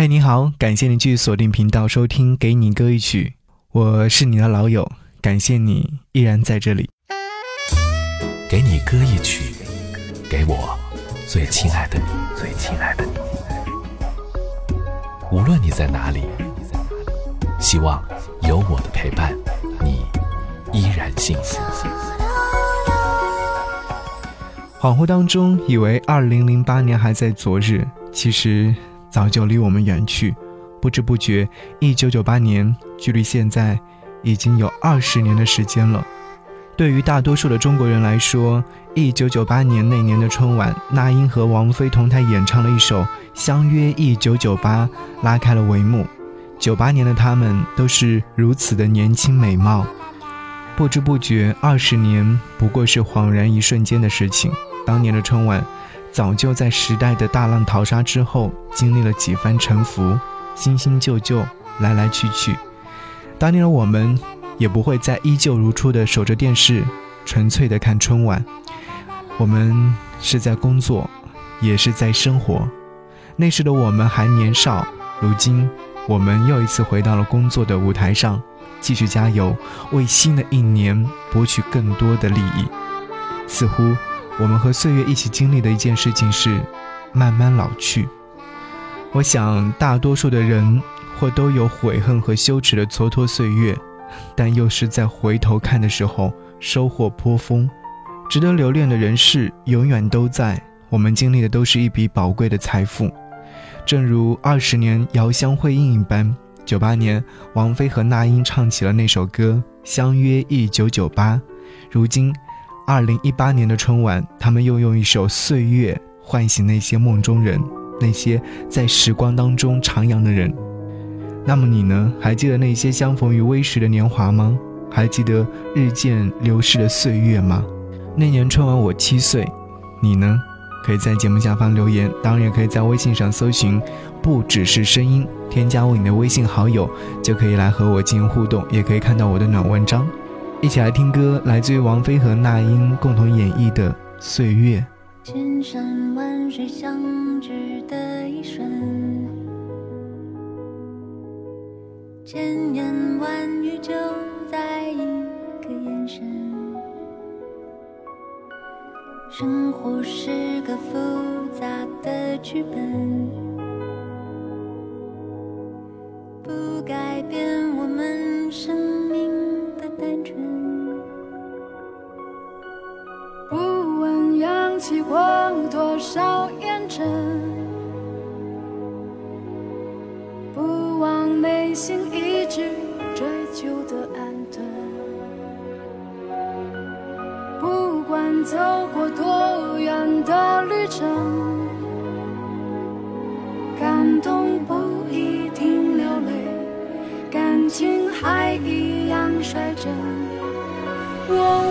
嗨，你好，感谢你继续锁定频道收听《给你歌一曲》，我是你的老友，感谢你依然在这里。给你歌一曲，给我最亲爱的你，最亲爱的你。无论你在哪里，希望有我的陪伴，你依然幸福。恍惚当中，以为二零零八年还在昨日，其实早就离我们远去。不知不觉，一九九八年距离现在已经有二十年的时间了。对于大多数的中国人来说，一九九八年那年的春晚，那英和王菲同台演唱了一首《相约一九九八》，拉开了帷幕。九八年的他们都是如此的年轻美貌，不知不觉，二十年不过是恍然一瞬间的事情。当年的春晚，早就在时代的大浪淘沙之后，经历了几番沉浮，新新旧旧，来来去去。当年的我们，也不会再依旧如初的守着电视，纯粹的看春晚。我们是在工作，也是在生活。那时的我们还年少，如今我们又一次回到了工作的舞台上，继续加油，为新的一年博取更多的利益。似乎。我们和岁月一起经历的一件事情是，慢慢老去。我想，大多数的人或都有悔恨和羞耻的蹉跎岁月，但又是在回头看的时候收获颇丰。值得留恋的人事永远都在，我们经历的都是一笔宝贵的财富。正如二十年遥相辉映一般，九八年王菲和那英唱起了那首歌《相约一九九八》，如今。二零一八年的春晚，他们又用一首《岁月》唤醒那些梦中人，那些在时光当中徜徉的人。那么你呢？还记得那些相逢于微时的年华吗？还记得日渐流逝的岁月吗？那年春晚我七岁，你呢？可以在节目下方留言，当然也可以在微信上搜寻“不只是声音”，添加我你的微信好友，就可以来和我进行互动，也可以看到我的暖文章。一起来听歌，来自于王菲和那英共同演绎的《岁月》。千山万水相知的一瞬，千言万语就在一个眼神。生活是个复杂的剧本，少烟尘，不忘内心一直追求的安顿。不管走过多远的旅程，感动不一定流泪，感情还一样率真。我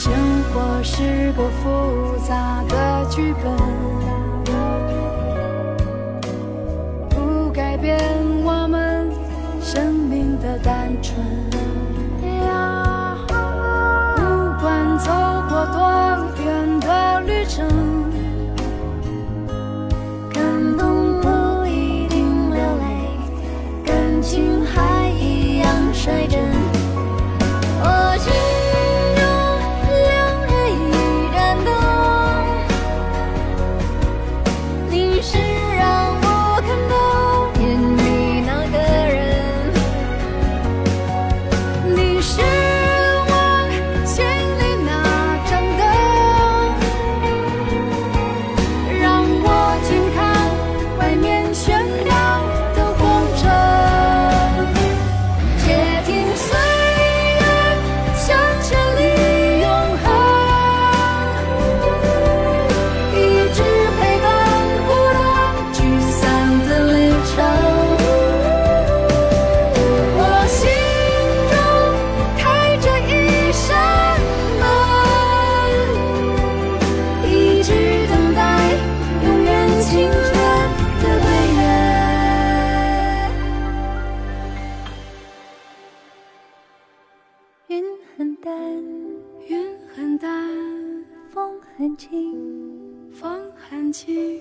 生活是个复杂的剧本，不改变我们生命的单纯。云很淡，云很淡，风很轻，风很轻，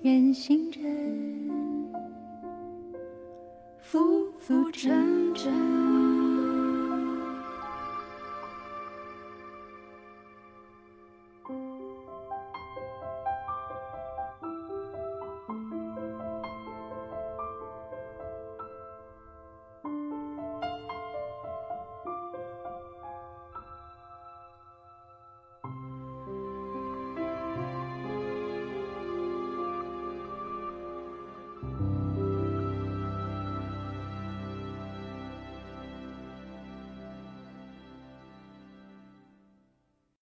人心沉，浮浮沉沉。